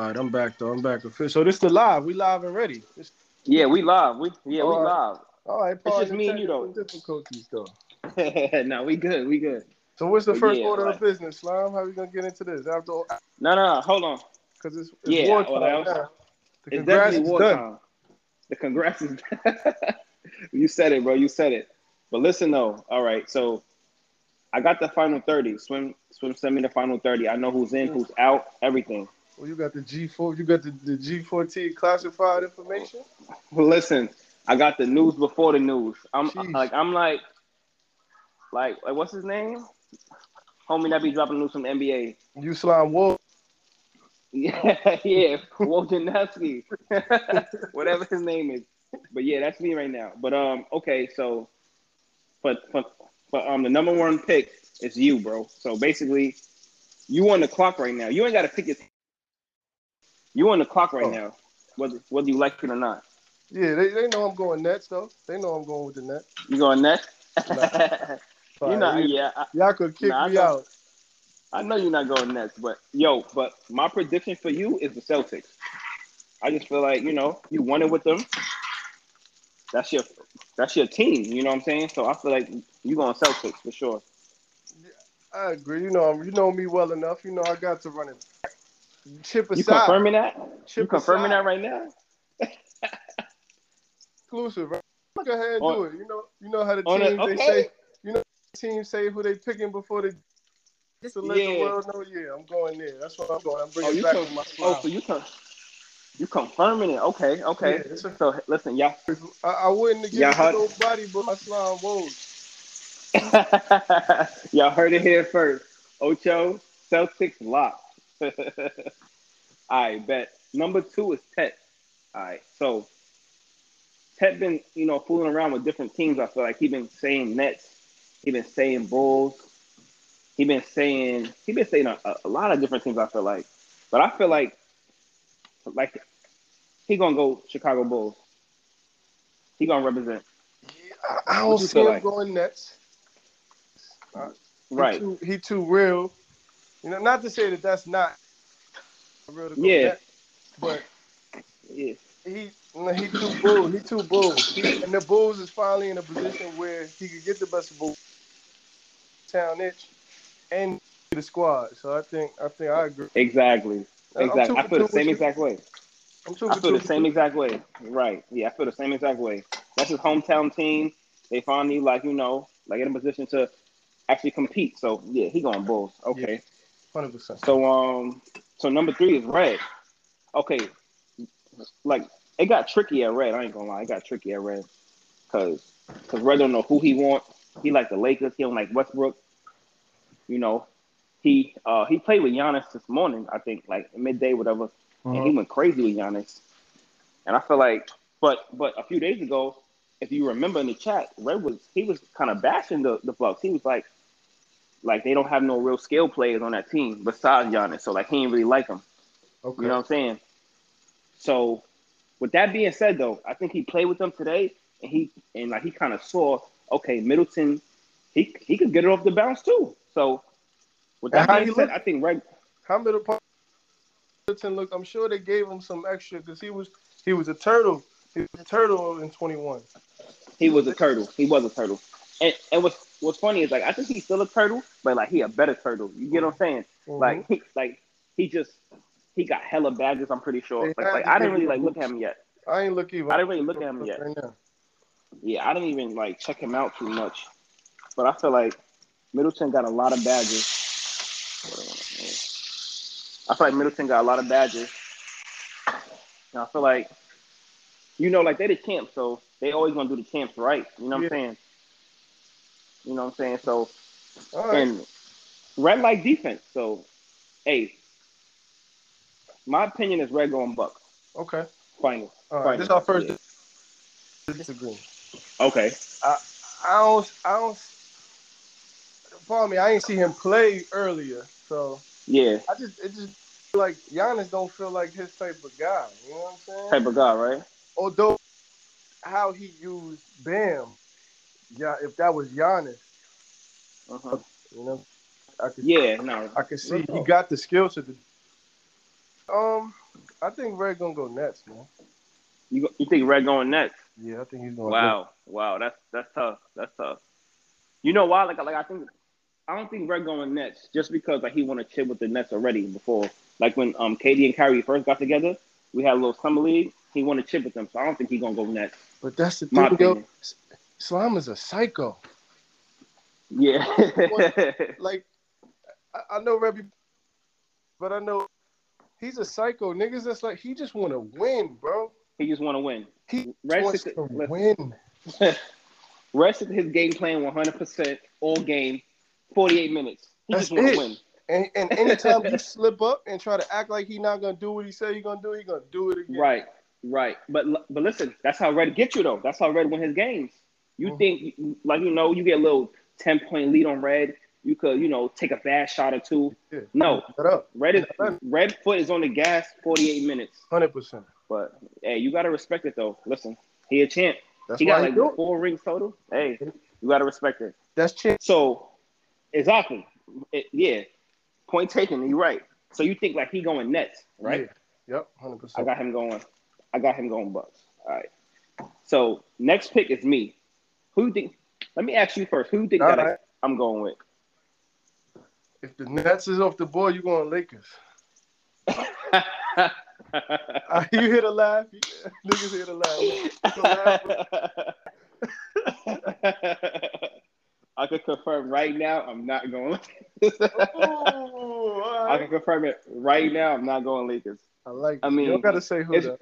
All right, I'm back though. I'm back. Official. So this is the live. We live and ready. It's, yeah, we live. We yeah, All we right. live. all right, It's just me and you, though. Difficulties though. no, we good. We good. So what's the But first yeah, order like- of business, Slime? How we gonna get into this after? No, no, no. Hold on. Because it's, it's Yeah, wartime well, I. The It's congrats definitely is war done. time. The congrats is You said it, bro. You said it. But listen though. All right. So I got the final 30. Swim swim send me the final 30. I know who's in, mm. who's out, everything. Well, you got the G4. You got the, the G4T classified information. Listen, I got the news before the news. I'm Jeez. like I'm like like like what's his name? Homie that be dropping news from NBA. You Slime Wolf. Yeah, yeah, Wojnarowski, whatever his name is. But yeah, that's me right now. But um, okay, so, but but but um, the number one pick is you, bro. So basically, you on the clock right now. You ain't got to pick your. You on the clock right Oh. now, whether whether you like it or not. Yeah, they, they know I'm going Nets though. They know I'm going with the Nets. You going next? Nah. you know, yeah. I, Y'all could kick Nah, I me know. out. I know you're not going next, but yo, but my prediction for you is the Celtics. I just feel like you know you won it with them. That's your that's your team. You know what I'm saying? So I feel like you going Celtics for sure. I agree. You know, you know me well enough. You know I got to run it. Chip aside. You confirming that? Chip You confirming aside. that right now? Exclusive. Right? Go ahead and On- do it. You know, you know how the on a- teams they say. You know, the teams say who they picking before they. Just to let the world know, yeah, I'm going there. That's what I'm going. I'm Oh, bringing you back con- to my oh, so you con- you confirming it? Okay, okay. Yeah, a- so listen, y'all. I, I wouldn't have Yeah, given how- it to nobody but my slime woes. Y'all heard it here first. Ocho, Celtics locked. I bet. Number two is Tet. All right. So Tet been, you know, fooling around with different teams. I feel like he been saying Nets. He been saying Bulls. He been saying he been saying a, a lot of different teams. I feel like, but I feel like like he gonna go Chicago Bulls. He gonna represent. I, I don't see him like? going Nets. Uh, right. He too, he too real. You know, not to say that that's not real to Yeah. But Yeah. he he too bull. He too bull. He, and the Bulls is finally in a position where he could get the best of both town itch and the squad. So I think I think I agree. Exactly. Exactly. I feel the same exact way. I feel the same exact way. Right. Yeah, I feel the same exact way. That's his hometown team. They finally like, you know, like in a position to actually compete. So yeah, he going Bulls. Okay. Hundred percent. So um so number three is red. Okay. Like it got tricky at red. I ain't gonna lie, it got tricky at red. Cause cause Red don't know who he want. He like the Lakers, he don't like Westbrook. You know. He uh he played with Giannis this morning, I think, like midday, whatever and Uh-huh. he went crazy with Giannis. And I feel like, but but a few days ago, if you remember in the chat, Red was he was kind of bashing the the Bucks. He was like, like they don't have no real skill players on that team besides Giannis, so like he didn't really like him. Okay. You know what I'm saying? So, with that being said, though, I think he played with them today, and he and like he kind of saw, okay, Middleton, he he could get it off the bounce too. So, with that being said, look? I think Red. How Middleton part look? I'm sure they gave him some extra because he was he was a turtle. He was a turtle in 21. He was a turtle. He was a turtle. And and what's what's funny is like I think he's still a turtle, but like he a better turtle. You get what I'm saying? Mhm. Like he like he just he got hella badges. I'm pretty sure. Like, like I didn't really like look at him yet. I ain't look even. I didn't really look at him yet. Right. Yeah, I didn't even like check him out too much. But I feel like Middleton got a lot of badges. I feel like Middleton got a lot of badges. And I feel like, you know, like they the champs, so they always gonna do the champs right. You know what Yeah. I'm saying? You know what I'm saying? So All right. and Red like defense. So hey, my opinion is Red going Bucks. Okay. Final. All right. Final. This is our first Yeah. disagreement. Okay. I don't. I don't. Pardon me. I ain't see him play earlier, so Yeah. I just it just like Giannis don't feel like his type of guy. You know what I'm saying? Type of guy, right? Although how he used Bam, yeah, if that was Giannis, Uh-huh. you know, I could Yeah, no. I could see he got the skills to. do- Um, I think Red gonna go Nets, man. You you think Red going Nets? Yeah, I think he's going. Wow, wow, that's that's tough. That's tough. You know why? Like like I think I don't think Red going Nets just because like he want to chip with the Nets already before. Like when um KD and Kyrie first got together, we had a little summer league. He want to chip with them, so I don't think he gonna go Nets. But that's the thing, yo. Slime is a psycho. Yeah. Like, I, I know Rebby, but I know he's a psycho. Niggas that's like he just want to win, bro. he just want to win. He Red wants to win. Rest of his game plan 100% all game, 48 minutes. He That's just want to win. And and anytime you slip up and try to act like he not gonna do what he said he gonna do, he gonna do it again. Right, right. But but listen, that's how Red get you though. That's how Red win his games. You Mhm. think like you know you get a little 10 point lead on Red, you could you know take a bad shot or two. Yeah. No. Red is Red foot is on the gas 48 minutes. Hundred percent. But hey, you gotta respect it though. Listen, he a champ. That's he got he like do four rings total. Hey, you gotta respect it. That's chance. So, exactly. It, yeah. Point taken. You're right. So you think like he going Nets, right? Yeah. Yep. hundred percent. I got him going. I got him going Bucks. All right. So next pick is me. Who you think? Let me ask you first. Who you think All that I, right. I'm going with? If the Nets is off the board, you going Lakers. Uh, you hear the laugh? Niggas hear the laugh. I can confirm right now. I'm not going. Ooh, all I can confirm it right now. I'm not going Lakers. I like. I I mean, you don't gotta say who.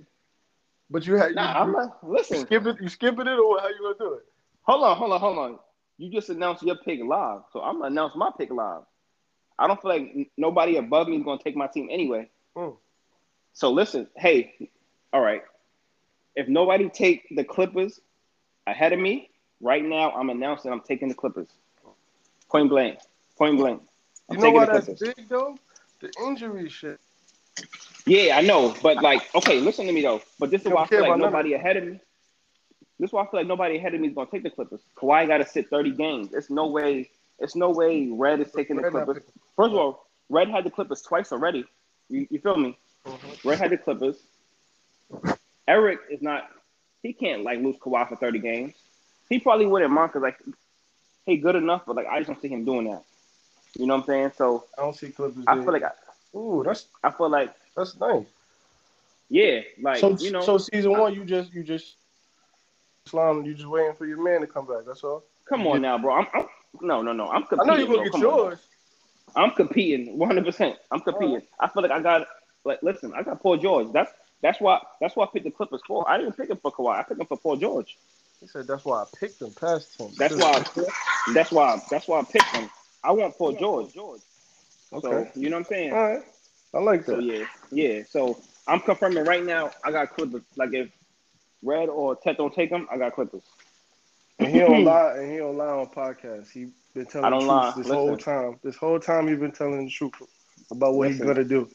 But you had. Nah, you, I'm you, not. you Listen. skip it. You skipping it, or how you gonna do it? Hold on, hold on, hold on. You just announced your pick live, so I'm gonna announce my pick live. I don't feel like n- nobody above me is gonna take my team anyway. Mm. So listen, hey, all right. If nobody take the Clippers ahead of me right now, I'm announcing I'm taking the Clippers. Point blank, point blank. I'm You know why that's big though? The injury shit. Yeah, I know, but like, okay, listen to me though. But this is why I feel like about none of nobody ahead of me. This is why I feel like nobody ahead of me is gonna take the Clippers. Kawhi got to sit 30 games. It's no way. It's no way. Red is taking the Clippers. First of all, Red had the Clippers twice already. You, you feel me? Mhm. Red had the Clippers. Eric is not. He can't like lose Kawhi for 30 games. He probably wouldn't mind because like he good enough, but like I just don't see him doing that. You know what I'm saying? So I don't see Clippers. I there. feel like I, Ooh, that's I feel like that's nice. yeah, like so, you know. so season one, you just you just slime. You just waiting for your man to come back. That's all. Come on now, bro. I'm, I'm no, no, no. I'm I competing. know you're gonna bro. get Come on. I'm competing 100. percent I'm competing. Alright. I feel like I got like listen. I got Paul George. That's that's why that's why I picked the Clippers for. I didn't pick him for Kawhi. I picked him for Paul George. He said that's why I picked him past him. That's why. That's why. That's why I picked him. I want Paul George. George. Okay. So you know what I'm saying. All right. I like So that. yeah, yeah. So I'm confirming right now. I got Clippers. Like if Red or Ted don't take them, I got Clippers. And he don't lie. And he don't lie on podcasts. He been telling I don't the lie. truth this whole time. This whole time he's been telling the truth about what he's gonna do.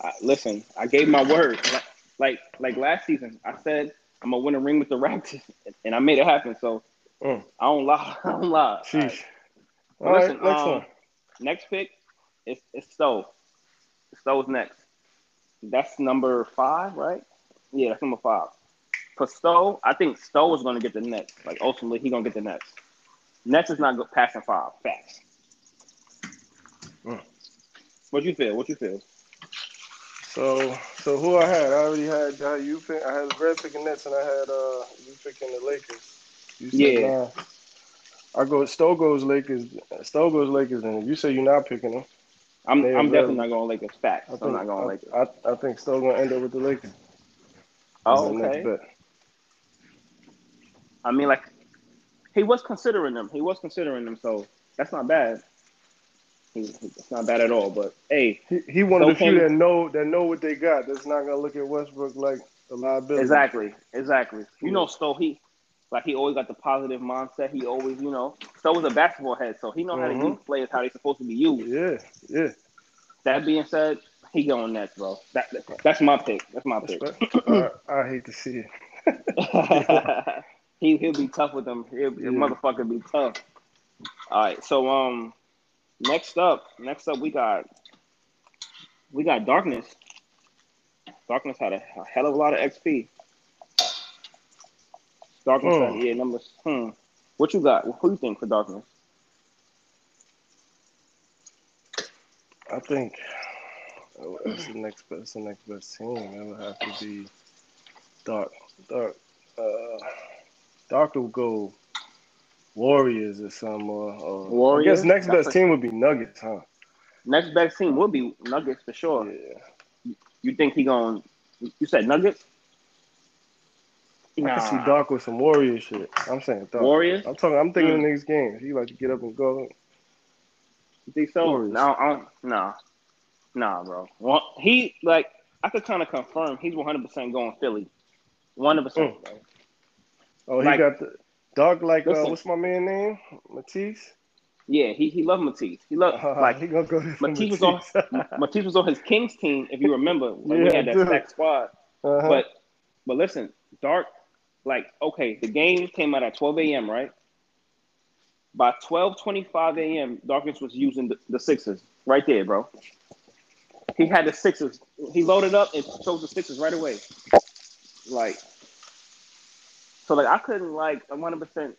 I, listen, I gave my word. Like, like like last season, I said I'm gonna win a ring with the Raptors, and I made it happen. So Mm. I don't lie. I don't lie. Sheesh. All right. Listen, next um, one. Next pick is is Stowe. Stowe's next. That's number five, right? Yeah, that's number five. For Stowe, I think Stowe is going to get the Nets. Like ultimately, he's going to get the Nets. Nets is not go- passing five. Facts. Mm. What you feel? What you feel? So, so who I had? I already had uh, you pick. I had Red picking Nets, and I had uh you picking the Lakers. You said, Yeah. Nah. I go Stowe goes Lakers. Stowe goes Lakers, and you say you're not picking them. I'm I'm definitely not going Lakers. Facts. I I'm not going I, Lakers. I, I think Stowe gonna end up with the Lakers. Oh, That's the next okay. I mean, like he was considering them. He was considering them, so that's not bad. He, it's not bad at all. But hey, He, he one of the few that know that know what they got. That's not gonna look at Westbrook like a liability. Exactly, exactly. You Yeah. know, Stowe, he like he always got the positive mindset. He always, you know, Stowe was a basketball head, so he know how to Mhm. use players how they're supposed to be used. Yeah, yeah. That being said, he going next, bro. That that's my pick. That's my pick. I, I hate to see it. he he'll be tough with them. He'll, Yeah. The motherfucker be tough. All right, so um, next up, next up we got we got darkness. Darkness had a, a hell of a lot of XP. Darkness Hmm. had, yeah, numbers. Hmm. What you got? Who you think for Darkness? I think oh, that's the next best. That's the next best team. That would have to be dark, dark. Uh, dark will go Warriors or some. Or, or I guess next best team would be Nuggets, huh? Next best team will be Nuggets for sure. Yeah. You think he going? You said Nuggets? I can see Dark with some Warrior shit. I'm saying Dark. Warriors. I'm talking. I'm thinking Hmm. of niggas games. He like to get up and go. You think so? Warriors. No, I don't, nah, nah, bro. Well, he like I could kind of confirm he's 100 percent going Philly, 100. percent Oh, he Like- got the Dark. Like uh, what's my man name? Matisse. Yeah, he he loved Matisse. He loved Uh, like he gonna go to Matisse was on Matisse was on his Kings team. If you remember, when we had that dude. stacked squad. uh-huh. But but listen, Dark, like okay, the game came out at 12 a.m. Right. By 12:25 a.m., Darkness was using the, the Sixers right there, bro. He had the Sixers. He loaded up and chose the Sixers right away. Like, so like I couldn't like 100, percent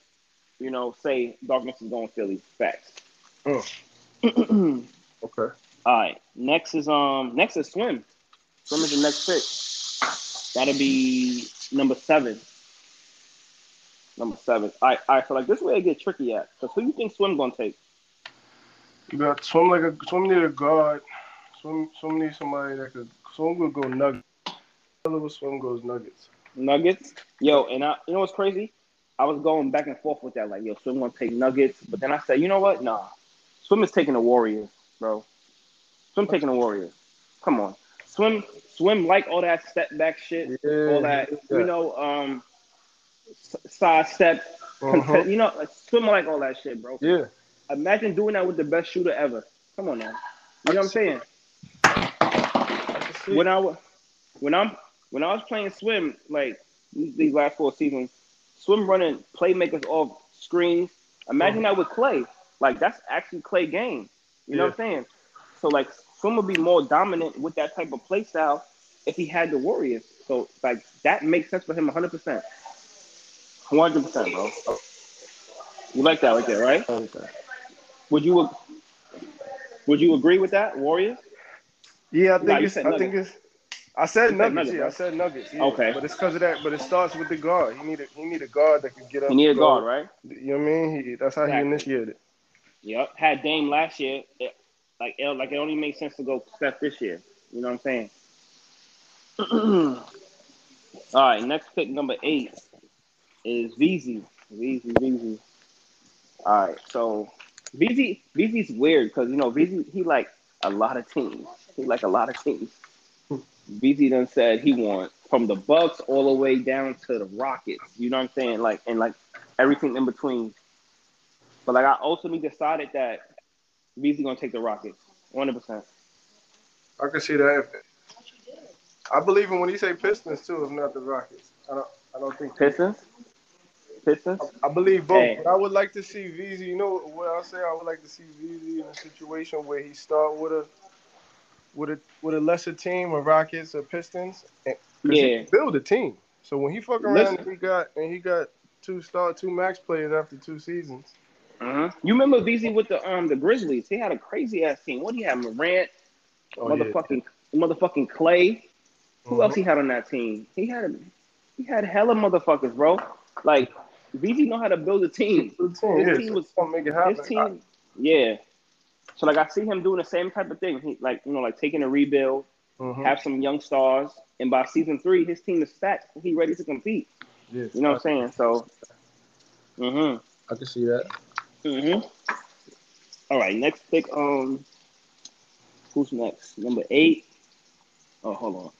you know, say Darkness is going Philly. Facts. Mm. okay. All right. Next is um next is swim. Swim is the next pick. That'll be number seven. Number seven. All right, all right. So like this way it get tricky at. Because who you think swim gonna take? You got swim like a swim need a guard. Swim swim need somebody that could swim will go nuggets. Swim goes nuggets. Nuggets. Yo, and I you know what's crazy? I was going back and forth with that, like, yo, swim gonna take nuggets, but then I said, you know what? Nah. Swim is taking the Warriors, bro. Swim taking the Warriors. Come on. Swim swim like all that step back shit. Yeah, all that, you know, um side step Uh-huh. You know, like swim like all that shit, bro. Yeah. Imagine doing that with the best shooter ever. Come on now. You know what I'm saying? I can see When I when I'm when I was playing swim, like these these last four seasons, swim running playmakers off screens. Imagine oh. that with Clay. Like that's actually Clay game. You know what I'm saying? So like swim would be more dominant with that type of play style if he had the Warriors. So like that makes sense for him 100. percent 100 percent, bro. You like that right there, right? Okay. Would you would you agree with that, Warriors? Yeah, I think you it's. said I think it's. I said nuggets. Yeah, I said nuggets. Yeah. Okay. But it's because of that. But it starts with the guard. He need a he need a guard that can get up. He need a guard, right? You know what I mean? He, that's how Exactly. he initiated. it. Yep. Had Dame last year. It, like it, like it only makes sense to go Steph this year. You know what I'm saying? All right, next pick number eight is VZ. VZ, VZ. All right, so VZ VZ's weird because you know VZ he like a lot of teams. He like a lot of teams. VZ done said he want from the Bucks all the way down to the Rockets. You know what I'm saying? Like and like everything in between. But like I ultimately decided that VZ gonna take the Rockets, 100. percent I can see that. I believe him when he say Pistons too, if not the Rockets. I don't. I don't think Pistons, Pistons. I believe both. Hey. But I would like to see VZ. You know what I say? I would like to see VZ in a situation where he start with a with a with a lesser team, or Rockets or Pistons, and Yeah. build a team. So when he fuck around Listen. he got and he got two star two max players after two seasons. Uh-huh. You remember VZ with the um the Grizzlies? He had a crazy ass team. What do you have? Morant, Oh, yeah. motherfucking motherfucking Clay. Who Mhm. else he had on that team? He had he had hella motherfuckers, bro. Like VZ know how to build a team. His yeah, team was- gonna make it happen. His team, yeah. So like I see him doing the same type of thing. He like you know like taking a rebuild, Mhm. have some young stars, and by season three, his team is stacked. He ready to compete. Yeah, You know what I'm saying? So, mm-hmm. I can see that. Mm-hmm. All right, next pick. Um, who's next? Number eight. Oh, hold on.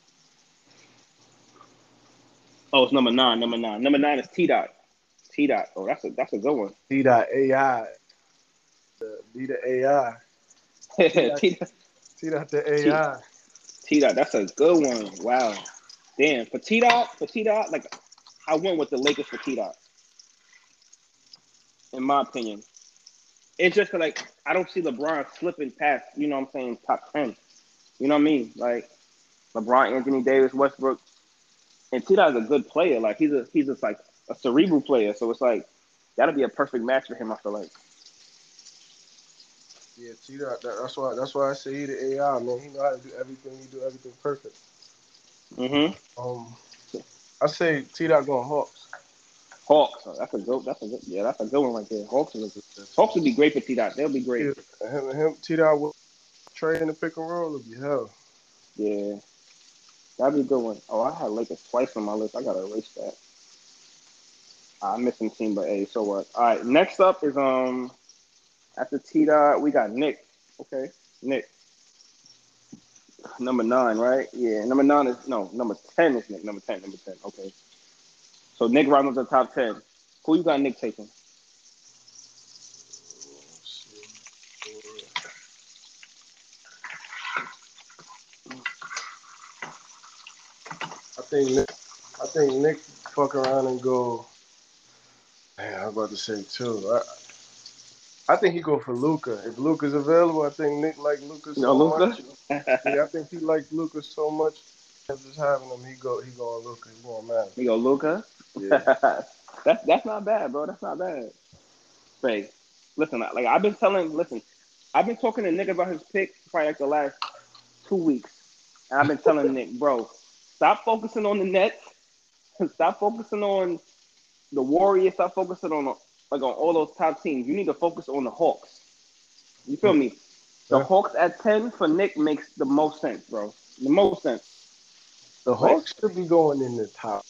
Oh, it's number nine. Number nine. Number nine is T dot. T dot. Oh, that's a that's a good one. T dot AI. D dot AI. T dot. T dot the AI. T dot. That's a good one. Wow. Damn. For T dot. For T dot. Like, I went with the Lakers for T dot. In my opinion, it's just like I don't see LeBron slipping past. You know what I'm saying? Top ten. You know what I mean? Like, LeBron, Anthony Davis, Westbrook, and T Dot's a good player. Like he's a he's just like a cerebral player. So it's like that'll be a perfect match for him. I feel like. Yeah, T Dot. That, that's why. That's why I say he the AI man. He know how to do everything. He do everything perfect. Mm-hmm. Um, I say T Dot going Hawks. Hawks. Oh, that's a good. That's a good. Yeah, that's a good one right there. Hawks is a, Hawks would be great for T Dot. They'll be great. Yeah, him, him T Dot will trade in the pick and roll would be hell. Yeah, that'd be a good one. Oh, I had Lakers twice on my list. I gotta erase that. I'm missing team, but hey, so what? All right, next up is um after T Dot, we got Nick. Okay, Nick. Number nine, right? Yeah, number nine is no, number ten is Nick. Number ten, number ten. Okay. So Nick up the top ten. Who you got Nick taking? I think Nick, I think Nick fuck around and go. Man, I'm about to say too. I, I think he go for Luka. If Luka's available, I think Nick like Luka so No, Luka. much. Yeah, I think he likes Luka so much. Just having him, he go he going Luka. He going man. We go Luka. Yeah. that's that's not bad, bro. That's not bad. Hey, listen, like I've been telling, listen, I've been talking to Nick about his pick probably like the last two weeks, and I've been telling Nick, bro, stop focusing on the Nets, stop focusing on the Warriors, stop focusing on like on all those top teams. You need to focus on the Hawks. You feel hmm. me? The Yeah. Hawks at ten for Nick makes the most sense, bro. The most sense. The Hawks should be going in the top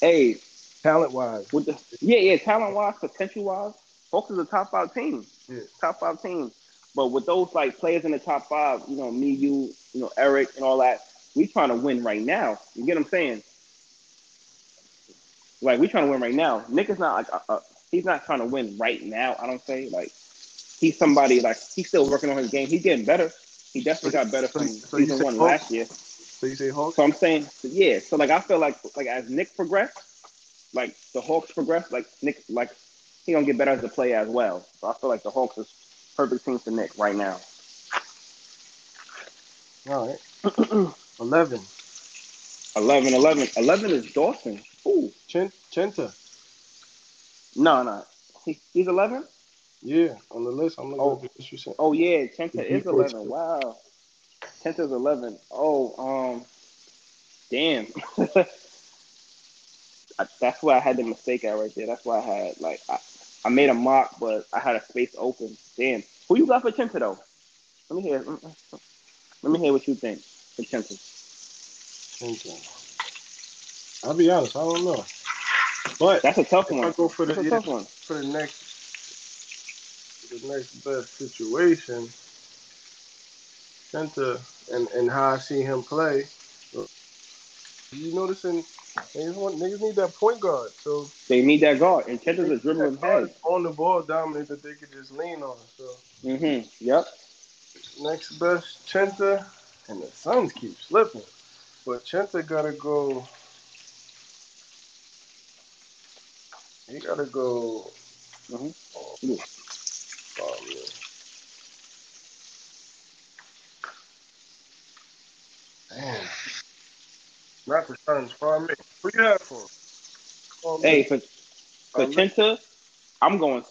Hey, talent wise. with the yeah, yeah, talent wise, potential wise, Hawks is a top five team. Yeah. Top five team. But with those like players in the top five, you know, me, you, you know, Eric and all that, we trying to win right now. You get what I'm saying? Like we trying to win right now. Nick is not like uh, uh, he's not trying to win right now. I don't say like he's somebody like he's still working on his game. He's getting better. He definitely got better from So you season one Hawks? last year. So you say Hawks? So I'm saying, yeah. So like, I feel like like as Nick progressed, like the Hawks progressed, like Nick, like he gonna get better as a player as well. So I feel like the Hawks is perfect team for Nick right now. All right. Eleven. 11, 11, 11 is Dawson. Ooh, Chen Chenta. no, no, he, he's eleven. Yeah, on the list. I'm looking Oh. at list you sent. Oh yeah, Chenta is Mhm. eleven. Wow, Chenta's eleven. Oh, um, damn. I- That's why I had the mistake at right there. That's why I had like I, I made a mock, but I had a space open. Damn. Who you got for Chenta though? Let me hear. Let me hear what you think for Chenta. Chenta. I'll be honest. I don't know. But That's a tough if I one. go for the That's a tough one. for the next the next best situation, Chenta and and how I see him play. You noticing niggas want niggas need that point guard. So They need that guard, and Chenta's a dribbling head. on the ball dominant that they could just lean on. So Mm-hmm. Yep. next best Chenta and the Suns keep slipping. But Chenta gotta go he gotta go Mhm. oh, Yeah. oh, man. Damn. Not the Suns, for me. Who you have for? Hey, for Um, I'm going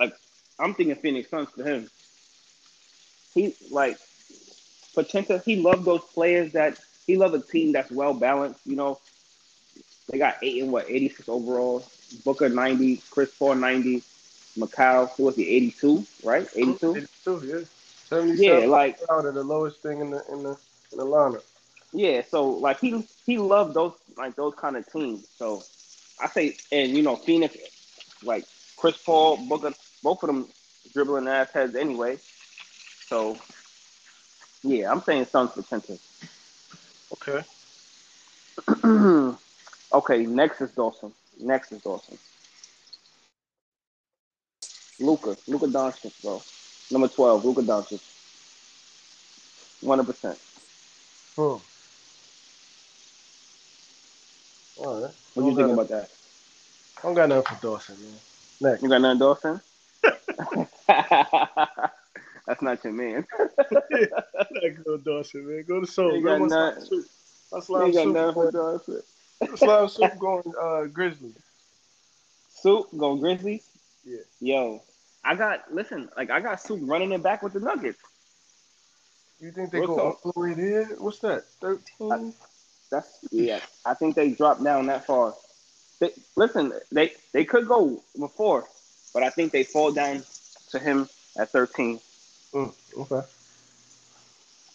like I'm thinking Phoenix Suns for him. He like for Chenta, he loved those players that he loved a team that's well balanced. You know, they got eight and what 86 overall. Booker 90, Chris Paul 90, Macau who was the 82, right? 82. 82, yeah. 77 Yeah, like out of the lowest thing in the in the in the lineup. Yeah, so like he he loved those like those kind of teams. So I say, and you know, Phoenix, like Chris Paul, Booker, both of them dribbling ass heads anyway. So yeah, I'm saying Suns for Chenta. Okay. okay, next is Dawson. Next is Dawson. Luka, Luka Doncic, bro. Number twelve, Luka Doncic. One hundred percent. Hmm. All right. What do you think about that? I don't got nothing for Dawson, man. Next. You got nothing, Dawson? That's not your man. Like go Dawson, man. Go to Soul. Go got none- Soup. You got nothing for Dawson. Slime Soup going uh, Grizzlies. Soup go Grizzlies. Yeah. Yo, I got listen. Like I got Soup running it back with the Nuggets. You think they go up? all the way there? What's that? Thirteen? That's yeah. I think they dropped down that far. They, listen, they they could go before, but I think they fall down to him at 13, Mm, okay.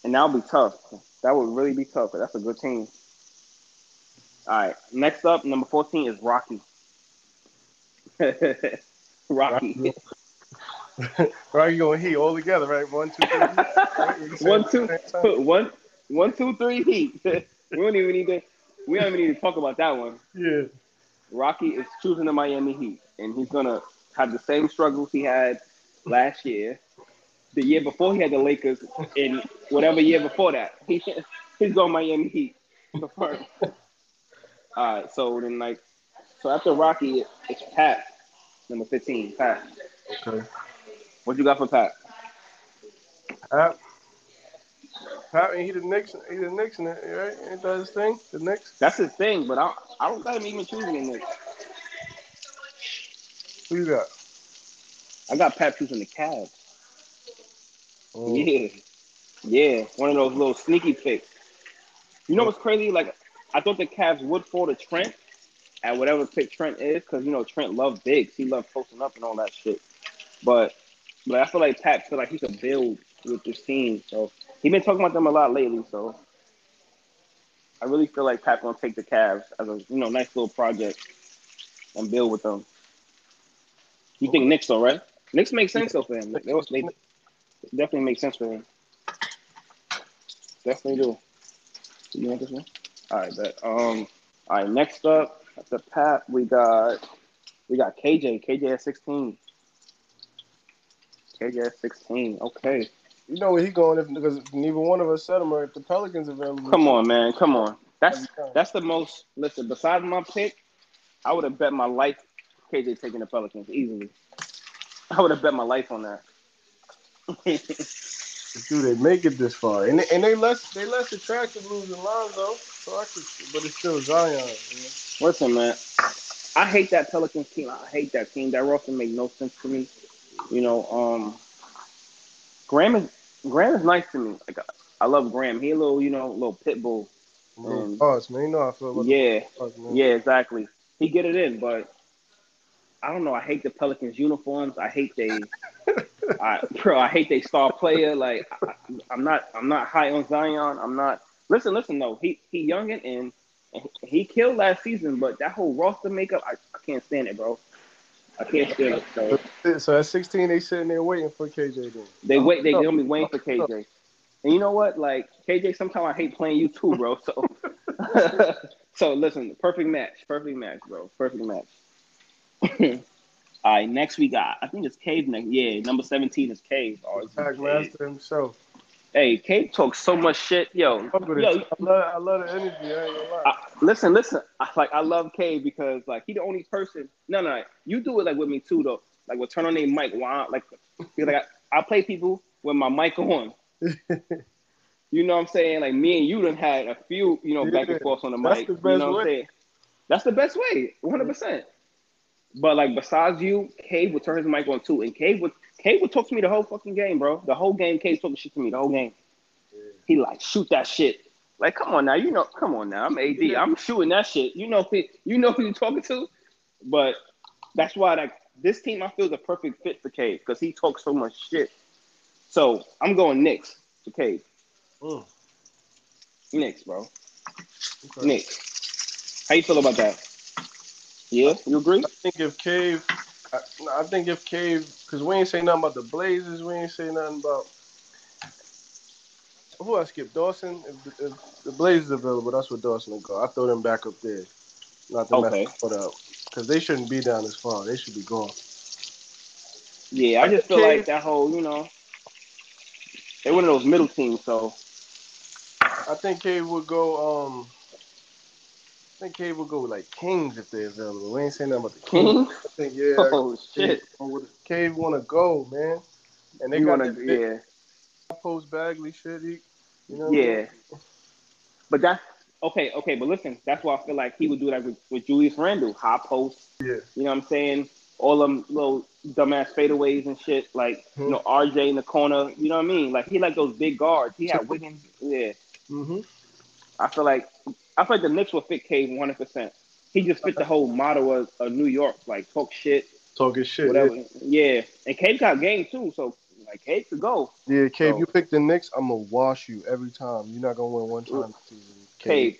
and that'll be tough. That would really be tough. 'cause That's a good team. All right, next up, number 14 is Rocky. Rocky. You going Heat all together, right? One, two, three. Right? You said One, two, at the same time? one, one, two, three, Heat. we don't even need to. We don't even need to talk about that one. Yeah. Rocky is choosing the Miami Heat, and he's gonna have the same struggles he had last year, the year before he had the Lakers, and whatever year before that. He, he's going Miami Heat. All right, so then like, so after Rocky, it's Pat, number fifteen. Pat, Okay. what you got for Pat? Pat, Pat, he the Knicks. He the Knicks, right? Ain't that his thing? The Knicks. That's his thing, but I, I don't got him even choosing the Knicks. Who you got? I got Pat choosing the Cavs. Oh, Yeah. Yeah. One of those little sneaky picks. You know what's crazy? Like, I thought the Cavs would fall to Trent at whatever pick Trent is, because, you know, Trent loved bigs. He loved posting up and all that shit. But but I feel like Pat feel like he could build with this team. So he been talking about them a lot lately. So I really feel like Pat gonna take the Cavs as a you know nice little project and build with them. You think Knicks though, right? Knicks make sense though for him. They, they definitely make sense for him. Definitely do. You want this one? All right, but Um, all right. Next up, after Pat, we got we got KJ. KJ at sixteen. KJ at sixteen. Okay. You know where he going if because neither one of us said him or if the Pelicans are available. Come on, man. Come on. That's that's the most. Listen, besides my pick, I would have bet my life KJ taking the Pelicans easily. I would have bet my life on that. Dude, they make it this far, and they, and they less they less attractive losing Lonzo. So I could, but it's still Zion. You know? Listen, man, I hate that Pelicans team. I hate that team. That roster make no sense to me. You know, um, Graham is Graham is nice to me. Like I love Graham. He a little, you know, little pit bull. Um, Pause, man. You know I feel about Yeah, the yeah, exactly. He get it in, but I don't know. I hate the Pelicans uniforms. I hate they, I, bro. I hate they star player. Like I, I'm not, I'm not high on Zion. I'm not. Listen, listen. though. he he young and in, and he killed last season. But that whole roster makeup, I, I can't stand it, bro. I can't stand it. So So at 16, they sitting there waiting for KJ. Then they wait. They they gonna be waiting for KJ. And you know what? Like KJ, sometimes I hate playing you too, bro. So, so listen, perfect match, perfect match, bro, perfect match. All right, next we got. I think it's Cave next. Yeah, number seventeen is Cave. Oh, Pack Cave. master himself. Hey, Cave talks so much shit, yo. With Yo. I love, I love the energy. I ain't gonna lie. I, listen, listen. I, like I love Cave because like he the only person. No, no, you do it like with me too though. Like with turn on their mic. Wow, like like I, I play people with my mic on. You know what I'm saying? Like me and you done had a few, you know, back and forth on the mic. the you know what I'm saying? That's the best way, 100. percent But like besides you, Cave would turn his mic on too, and Cave would Cave would talk to me the whole fucking game, bro. The whole game, Cave talking shit to me the whole game. He like shoot that shit. Like, come on now, you know, come on now. I'm AD. Yeah. I'm shooting that shit. You know, who- you know who you talking to. But that's why like this team I feel is a perfect fit for Cave because he talks so much shit. So I'm going Knicks to Cave. Mm, Knicks, bro. okay. Knicks. How you feel about that? Yeah, you agree? I think if Cave, I, I think if Cave, because we ain't say nothing about the Blazers, we ain't say nothing about who I skip Dawson. If, the- if the Blazers available, that's where Dawson will go. I throw them back up there, not to Okay. mess it up, because they shouldn't be down this far. They should be gone. Yeah, I just feel Cave- like that whole, you know, they're one of those middle teams. So I think Cave would go. Um, think Cave would go with like Kings if they're available. We ain't saying nothing about the Kings. King. I think yeah. Oh shit. Cave, Cave want to go, man. And they You got wanna, big yeah, post Bagley shit. He, you know. what I mean? yeah. But that's okay, okay. But listen, that's why I feel like he would do that with, with Julius Randle, high post. Yeah. You know what I'm saying? All them little dumbass fadeaways and shit, like you know RJ in the corner. You know what I mean? Like he like those big guards. He had Wiggins. Yeah. Mm-hmm. I feel like I feel like the Knicks will fit Cade 100. percent He just fit the whole motto of, of New York, like talk shit, Talking shit. whatever. Yeah, Yeah, and Cade got game too, so like Cade could go. yeah Cave, So- you pick the Knicks, I'm gonna wash you every time. You're not gonna win one time this season. Cade,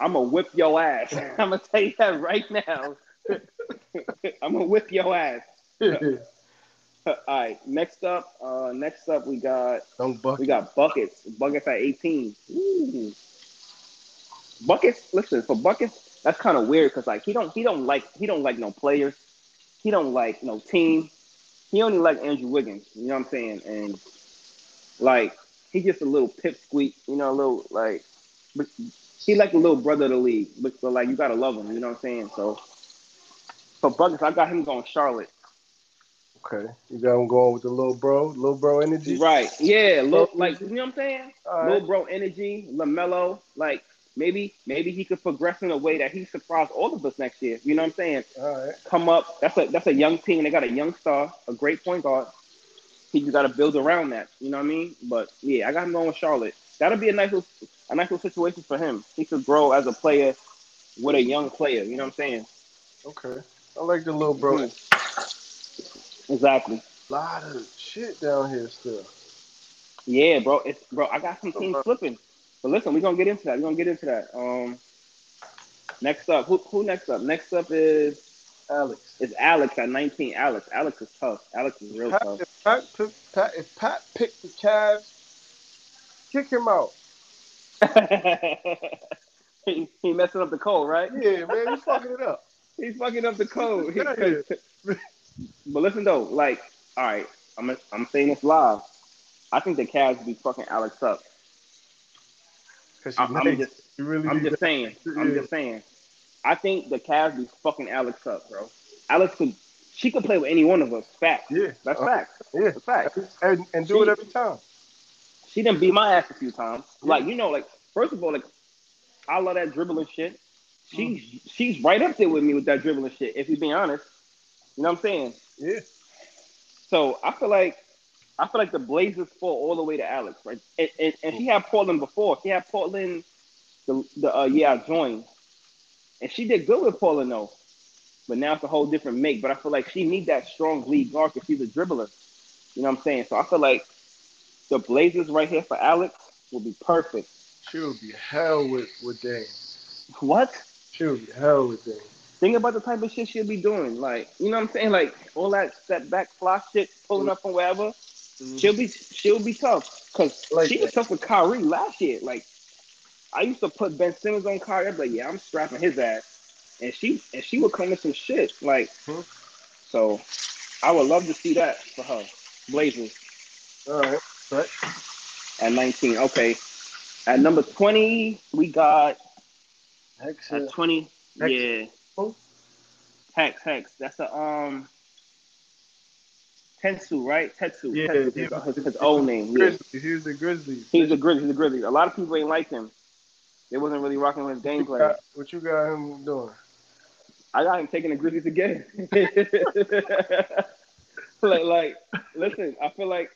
I'm gonna whip your ass. I'm gonna tell you that right now. I'm gonna whip your ass. All right, next up, uh, next up we got Don't we got buckets. Buckets at 18. Ooh. Buckets, listen for buckets. That's kind of weird because like he don't he don't like he don't like no players. He don't like no team. He only like Andrew Wiggins. You know what I'm saying? And like he just a little pipsqueak. You know, a little like. But he like the little brother of the league. But, but like you gotta love him. You know what I'm saying? So for buckets, I got him going Charlotte. Okay, you got him going with the little bro, little bro energy. Right. Yeah. little like you know what I'm saying? All right. Lil bro energy, LaMelo, like maybe maybe he could progress in a way that he surprised all of us next year. You know what I'm saying? All right. Come up. That's a that's a young team. They got a young star, a great point guard. He just got to build around that. You know what I mean? But yeah, I got him going with Charlotte. That'll be a nice little, a nice little situation for him. He could grow as a player with a young player. You know what I'm saying? Okay. I like the little bro. Mhm. Exactly. lot of shit down here still. Yeah, bro. It's bro. I got some teams flipping. But listen, we're gonna get into that. We're gonna get into that. Um, next up, who who next up? Next up is Alex. It's Alex at 19. Alex, Alex is tough. Alex is real Pat, tough. if, Pat, pick- Pat, if Pat picked the Cavs, kick him out. he, he messing up the code, right? Yeah, man, he's fucking it up. He's fucking up the code. But listen though, like, all right, I'm I'm saying this live. I think the Cavs be fucking Alex up. Cause I'm, I'm just really I'm just that. saying. I'm just saying. I think the Cavs be fucking Alex up, bro. Alex could she could play with any one of us. Fact. Yeah, That's uh, fact. yeah, That's fact. and, and do it every time. She done beat my ass a few times. Like, you know, like first of all, like I love that dribbling shit. She's Mm. she's right up there with me with that dribbling shit, if you be honest. You know what I'm saying? Yeah, So I feel like I feel like the Blazers fall all the way to Alex, right? And, and, and she had Portland before. She had Portland the the uh, year I joined, and she did good with Portland though. But now it's a whole different make. But I feel like she need that strong lead guard because she's a dribbler. You know what I'm saying? So I feel like the Blazers right here for Alex will be perfect. she would be hell with with Dame. What? She would be hell with Dame. Think about the type of shit she'll be doing. Like, you know what I'm saying? Like all that step back fly shit, pulling up from wherever. She'll be she'll be tough because Like she was tough with Kyrie last year. Like I used to put Ben Simmons on Kyrie. I'd be like, yeah, I'm strapping his ass, and she and she would come with some shit. Like Hmm. so, I would love to see that for her. Blazers All right, right. at 19. Okay, at number 20 we got Hex, at 20. Hex. Yeah, Who? Hex Hex. That's a um. Tetsu, right? Tetsu. Yeah, Tetsu. yeah. His, his old name. Yeah. Grizzlies. Here's the Grizzlies. He's a Grizzly. He's a Grizzly. A lot of people ain't like him. They wasn't really rocking with his What you gameplay. got- What you got him doing? I got him taking the Grizzlies again. like, like, listen, I feel like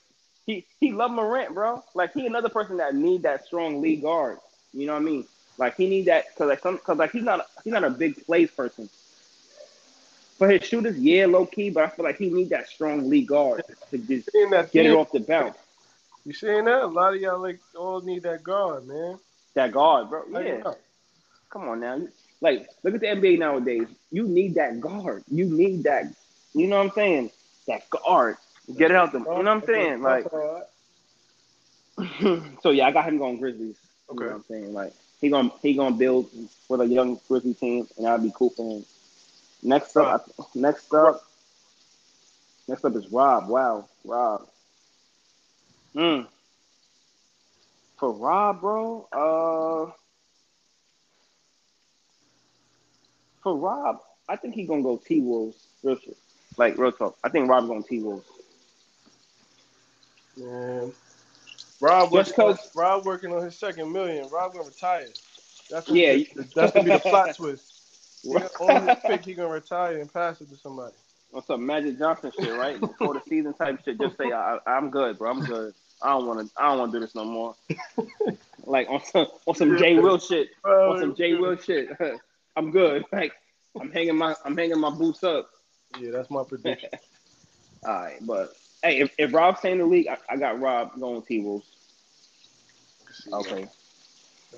he he love Morant, bro. Like he another person that need that strong lead guard. You know what I mean? Like he need that because like some because like he's not he's not a big plays person. For his shooters, yeah, low key, but I feel like he need that strong lead guard to just get it off the bounce. You seeing that? A lot of y'all like all need that guard, man. That guard, bro. You Yeah. Come on now. Like, look at the NBA nowadays. You need that guard. You need that. You know what I'm saying? That guard. Get it out them. You know what I'm saying? Like, That's all right. so yeah, I got him going Grizzlies. You Okay. know what I'm saying? Like, he gonna he gonna build with a young Grizzly team, and that'd be cool for him. Next up, next up, next up is Rob. Wow, Rob. Mm. For Rob, bro, uh, for Rob, I think he gonna go T Wolves. Real shit. Like real talk. I think Rob's going T Wolves. Man, Rob Just working, 'cause- Rob working on his second million. Rob gonna retire. That's Yeah, gonna that's gonna be the plot twist. He gonna own pick. He gonna retire and pass it to somebody. on some Magic Johnson shit, right? Before the season type shit. Just say I, I'm good, bro. I'm good. I don't want to. I don't want to do this no more. like on some on some Jay Will shit. On some Jay Will shit. I'm good. Like I'm hanging my I'm hanging my boots up. Yeah, that's my prediction. All right, but hey, if, if Rob's staying in the league, I, I got Rob going T Wolves. Okay.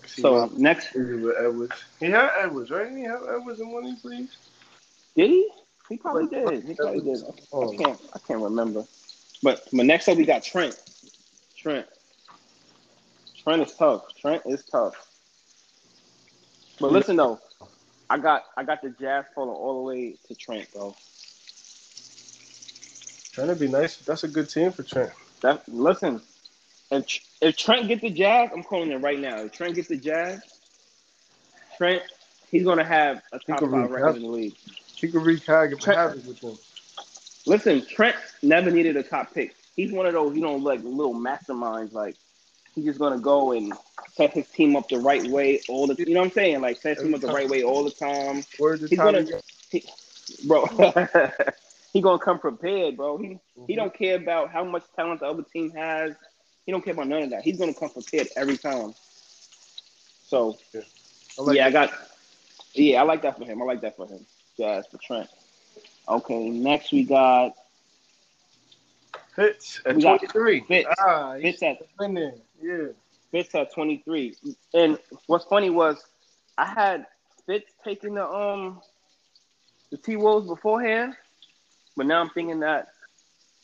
So next, with Edwards, he had Edwards, right? He had Edwards in one of these leagues. did he? He probably did. He probably did. Oh, I can't. I can't remember. But but next up we got Trent. Trent. Trent is tough. Trent is tough. But listen though, I got I got the Jazz falling all the way to Trent though. trying to be nice. That's a good team for Trent. That listen, if if Trent get the Jazz, I'm calling it right now. If Trent get the Jazz, Trent he's gonna have a top five re- record in the league. He could wreak havoc with them. Listen, Trent never needed a top pick. He's one of those, you know, like little masterminds. Like he's just gonna go and set his team up the right way all the. You know what I'm saying? Like set his team up the right way all the time, Word to He's Tommy. gonna- bro. he gonna come prepared, bro. He he don't care about how much talent the other team has. He don't care about none of that. He's gonna come prepared every time. So I like yeah, I got. Yeah, I like that for him. I like that for him. Jazz for Trent. Okay, next we got Fitz at We got 23. Fitz. Ah, Fitz at in there. Yeah. Fitz at 23. And what's funny was I had Fitz taking the um the T Wolves beforehand, but now I'm thinking that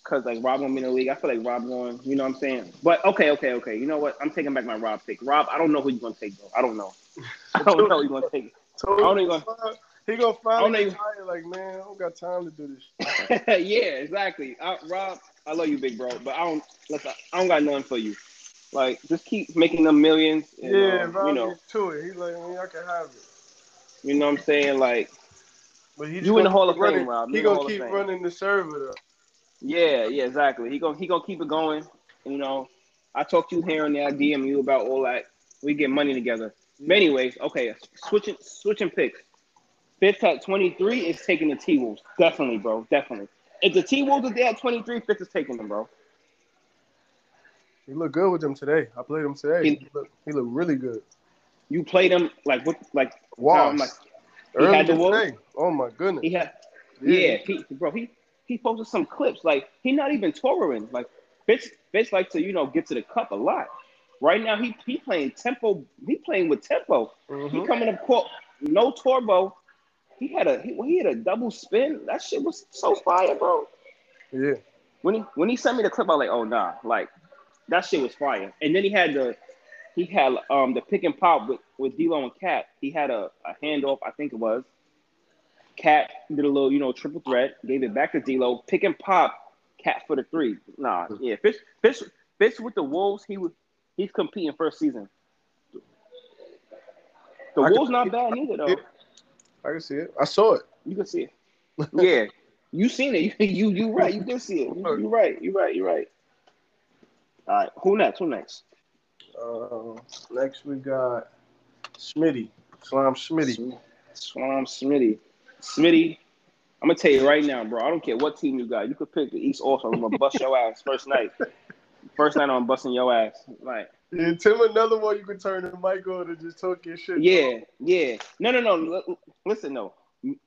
because like Rob won't be in the league, I feel like Rob going. You know what I'm saying? But okay, okay, okay. You know what? I'm taking back my Rob pick. Rob, I don't know who you're gonna take though. I don't know. I don't know who you're gonna take. So I don't even- he gonna finally even-. Like, man, I don't got time to do this. Yeah, exactly. I, Rob, I love you, big bro, but I don't. Listen, I don't got nothing for you. Like, just keep making them millions. And, yeah, um, Rob you know, gets to it. He's like, man, I can have it. you know what I'm saying? Like, But he You in the Hall of Fame, Rob. He gonna keep running the server though. Yeah, yeah, exactly. He gonna he gonna keep it going. You know, I talked to you here and there, I DM you about all that. We get money together. But mm-hmm. anyways, okay, switching switching picks. Fitz at 23 is taking the T Wolves. Definitely, bro. Definitely. If the T Wolves are there at 23, Fitz is taking them, bro. He looked good with them today. I played him today. He- He, looked, he looked really good. You played them like what like Wow. Like Early had the Wolves? today. Oh my goodness. he had yeah, he bro, he he posted some clips. Like he not even touring. Like bitch bitch like to, you know, get to the cup a lot. Right now he he playing tempo, he playing with tempo. He Mhm. coming up court, no turbo. He had a he, he had a double spin. That shit was so fire, bro. Yeah. When he when he sent me the clip, I was like, oh nah, like that shit was fire. And then he had the he had um the pick and pop with with D'Lo and Cat. He had a, a handoff, I think it was. Cat did a little, you know, triple threat, gave it back to D'Lo, pick and pop, Cat for the three. Nah, yeah, Fish Fish Fish with the Wolves, he was he's competing first season. The I Wolves not bad either though. I can see it. I saw it. You can see it. Yeah, you seen it. You you you right. You did see it. You, you right. You right. You right. All right. Who next? Who next? Uh, next we got Smitty. Slime Smitty. Sm- Swam Smitty. Smitty. I'm gonna tell you right now, bro. I don't care what team you got. You could pick the East Austin. I'm gonna bust your ass first night. First night I'm busting your ass. Like, Yeah, Tim, another one you could turn the mic on and just talk your shit. yeah, yeah. No, no, no. L- Listen, no.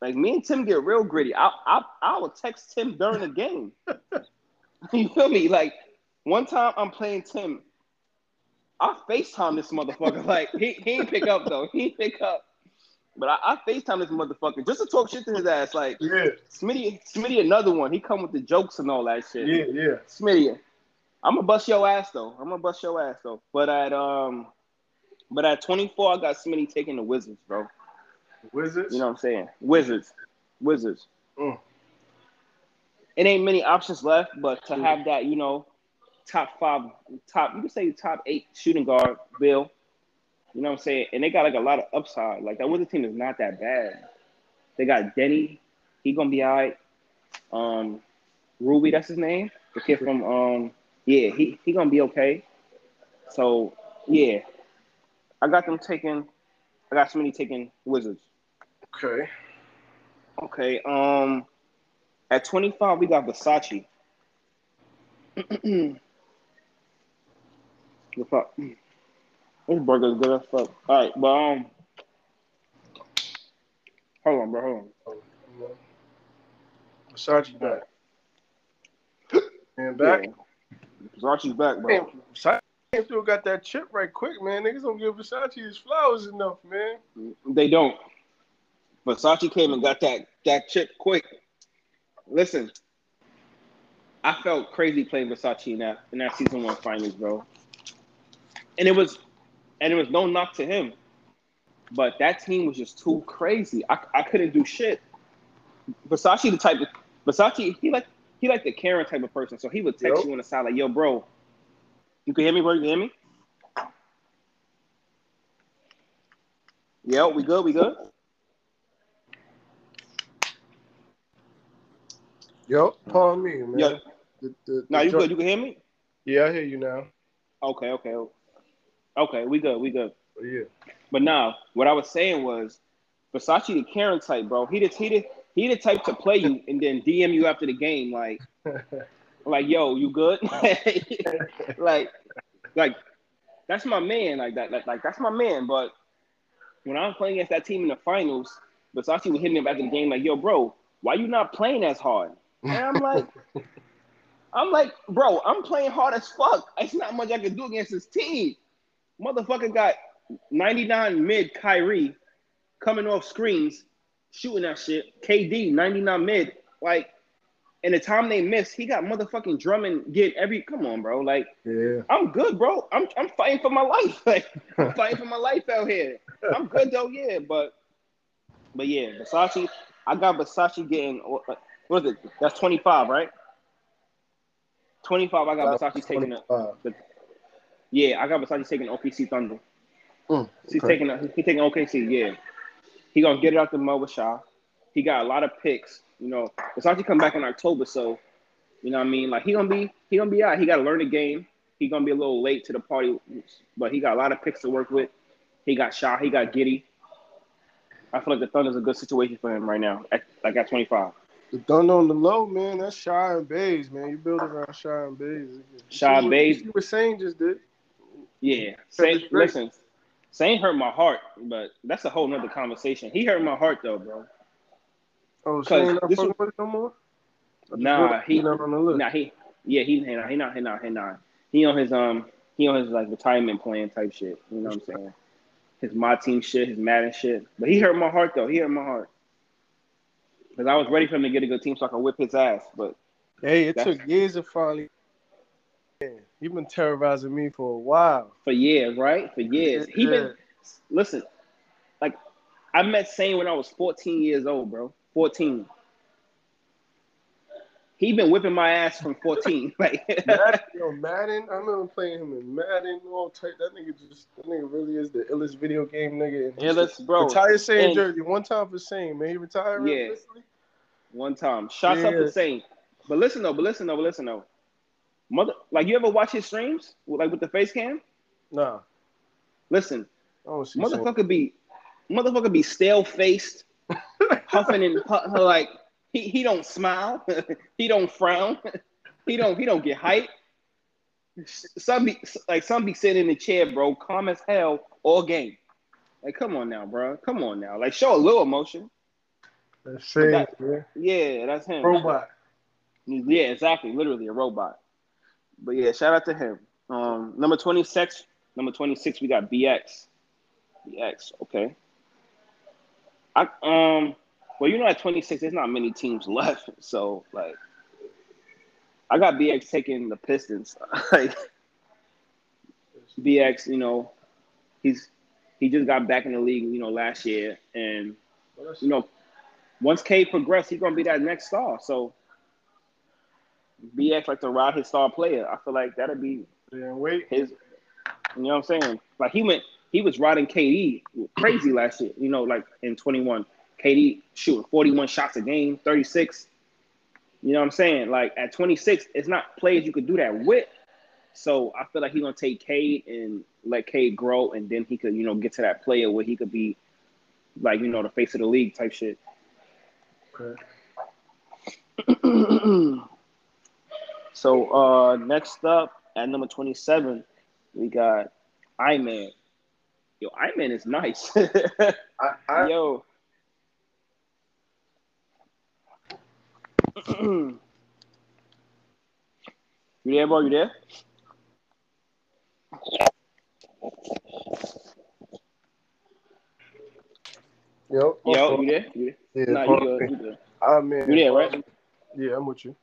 Like me and Tim get real gritty. I I I will text Tim during the game. you feel me? Like one time I'm playing Tim. I FaceTime this motherfucker. Like he, he ain't pick up though. He pick up. But I, I FaceTime this motherfucker just to talk shit to his ass. Like Yeah, Smitty, Smitty, another one. He come with the jokes and all that shit. yeah, yeah. Smitty, I'm gonna bust your ass though. I'm gonna bust your ass though. But at um, but at 24, I got Smitty taking the Wizards, bro. Wizards. You know what I'm saying? Wizards, Wizards. Mm. It ain't many options left, but to have that, you know, top five, top you can say top eight shooting guard, Bill. You know what I'm saying? And they got like a lot of upside. Like that Wizards team is not that bad. They got Deni, he gonna be all right. Um, Ruby, that's his name. The kid from um yeah, he he gonna be okay. So yeah, I got them taking. I got somebody taking Wizards. Okay. Okay. Um, at twenty five, we got Versace. the fuck. This burger's good as fuck. All right, but um, hold on, bro. Hold on. Versace back. And back. Yeah. Versace's back, bro. Man, Versace still got that chip right quick, man. Niggas don't give Versace his flowers enough, man. They don't. Versace came and got that that chip quick. Listen, I felt crazy playing Versace in that in that season one finals, bro. And it was, and it was no knock to him, but that team was just too crazy. I, I couldn't do shit. Versace the type of Versace he like he like the Karen type of person, so he would text Yep. you on the side like, "Yo, bro, you can hear me, bro? You can hear me? Yeah, we good, we good." Yo, pardon me, man. Yeah. The, the, No, the you drum- good? You can hear me? Yeah, I hear you now. Okay, okay, okay. Okay, we good, we good. Oh, yeah. But now, what I was saying was, Versace the Karen type, bro. He the he the he the type to play you and then DM you after the game, like like yo, you good? like like that's my man, like that, like, like that's my man. But when I'm playing against that team in the finals, Versace was hitting up after the game, like, yo, bro, why you not playing as hard? And I'm like, I'm like, bro, I'm playing hard as fuck. It's not much I can do against this team. Motherfucker got 99 mid Kyrie coming off screens, shooting that shit. KD 99 mid, like, and the time they missed, he got motherfucking Drummond getting every. Come on, bro. Like, Yeah. I'm good, bro. I'm I'm fighting for my life. Like, I'm fighting for my life out here. I'm good though, yeah. But, but yeah, Versace. I got Versace getting what what is it? That's 25, right? 25. I got Versace taking it. 25. Yeah, I got Versace taking OKC Thunder. Mm, He's okay. taking a, he taking OKC. Yeah, he gonna get it out the mud with Shaw. He got a lot of picks. You know, Versace come back in October, so you know what I mean. Like he gonna be he gonna be out. He got to learn the game. He gonna be a little late to the party, but he got a lot of picks to work with. He got Shaw. He got Giddy. I feel like the Thunder's a good situation for him right now. At, like at 25. The Thunder on the low, man. That's Shy and Bays, man. You build around Shy and Bays. Shy and Bays. You were saying just did. Yeah, Saint, listen, Saint hurt my heart, but that's a whole nother conversation. He hurt my heart though, bro. Oh, Shane not this fucking was- with it no more? Nah, he not on the list. Nah, he yeah, he he not he not he not he not. He on his um he on his like retirement plan type shit. You know what I'm saying? His my team shit, his Madden shit. But he hurt my heart though. He hurt my heart. Cause I was ready for him to get a good team so I could whip his ass. But Hey, it took years to finally. Yeah, you've been terrorizing me for a while. for years, right? For years. He been listen, like I met Sane when I was 14 years old, bro. 14. He been whipping my ass from 14. Like Madden, yo, Madden. I remember playing him in Madden. All type. That nigga just. That nigga really is the illest video game nigga. Yeah, let's bro. Retire Sane And- jersey one time for Sane, man. He retired. Yeah. recently? One time. Shots up Yeah. the same. But listen though, but listen though, but listen though. Mother like you ever watch his streams? Like with the face cam? No. Listen, I don't motherfucker be motherfucker be stale faced, huffing and hu- like he, he don't smile, he don't frown, he don't he don't get hype. Some be like some be sitting in the chair, bro, calm as hell all game. Like, come on now, bro. Come on now. Like, show a little emotion. That's Sane, that- man. Yeah, that's him. Robot. Yeah, exactly. Literally a robot. But yeah, shout out to him. Um, number 26, number 26, we got BX. BX, okay. I um well you know at 26 there's not many teams left. So like I got BX taking the Pistons. like BX, you know, he's he just got back in the league, you know, last year and you know, once K progress, he's gonna be that next star. So BX like to ride his star player. I feel like that'd be Yeah, wait. his. You know what I'm saying? Like he went, he was riding KD crazy last year. You know, like in 21, KD shooting 41 shots a game, 36. You know what I'm saying? Like at 26, it's not players you could do that with. So I feel like he's gonna take Cade and let Cade grow, and then he could, you know, get to that player where he could be like, you know, the face of the league type shit. Okay. so uh next up at number 27, we got I Man. Yo, I Man is nice. I, I, Yo. you there, bro? You there? yo, Yo, you there? You Yeah, there? Nah, you good. You good. I mean, You there, right? Yeah, I'm with you.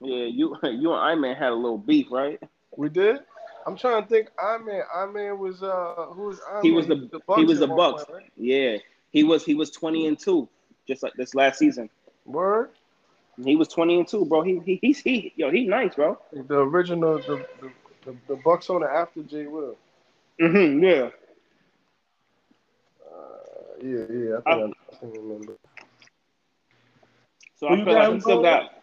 Yeah, you you and I Man had a little beef, right? We did. I'm trying to think. I man, I man was uh, who was I He was the he was the Bucks. point, right? Yeah, he was he was twenty and two, just like this last season. Word. He was twenty and two, bro. He he he's he yo he nice, bro. The original, the the, the, the Bucks owner after Jay Will. Mm-hmm. Yeah. Uh, yeah, yeah. I think I, I I remember. So Who I you feel like he still got.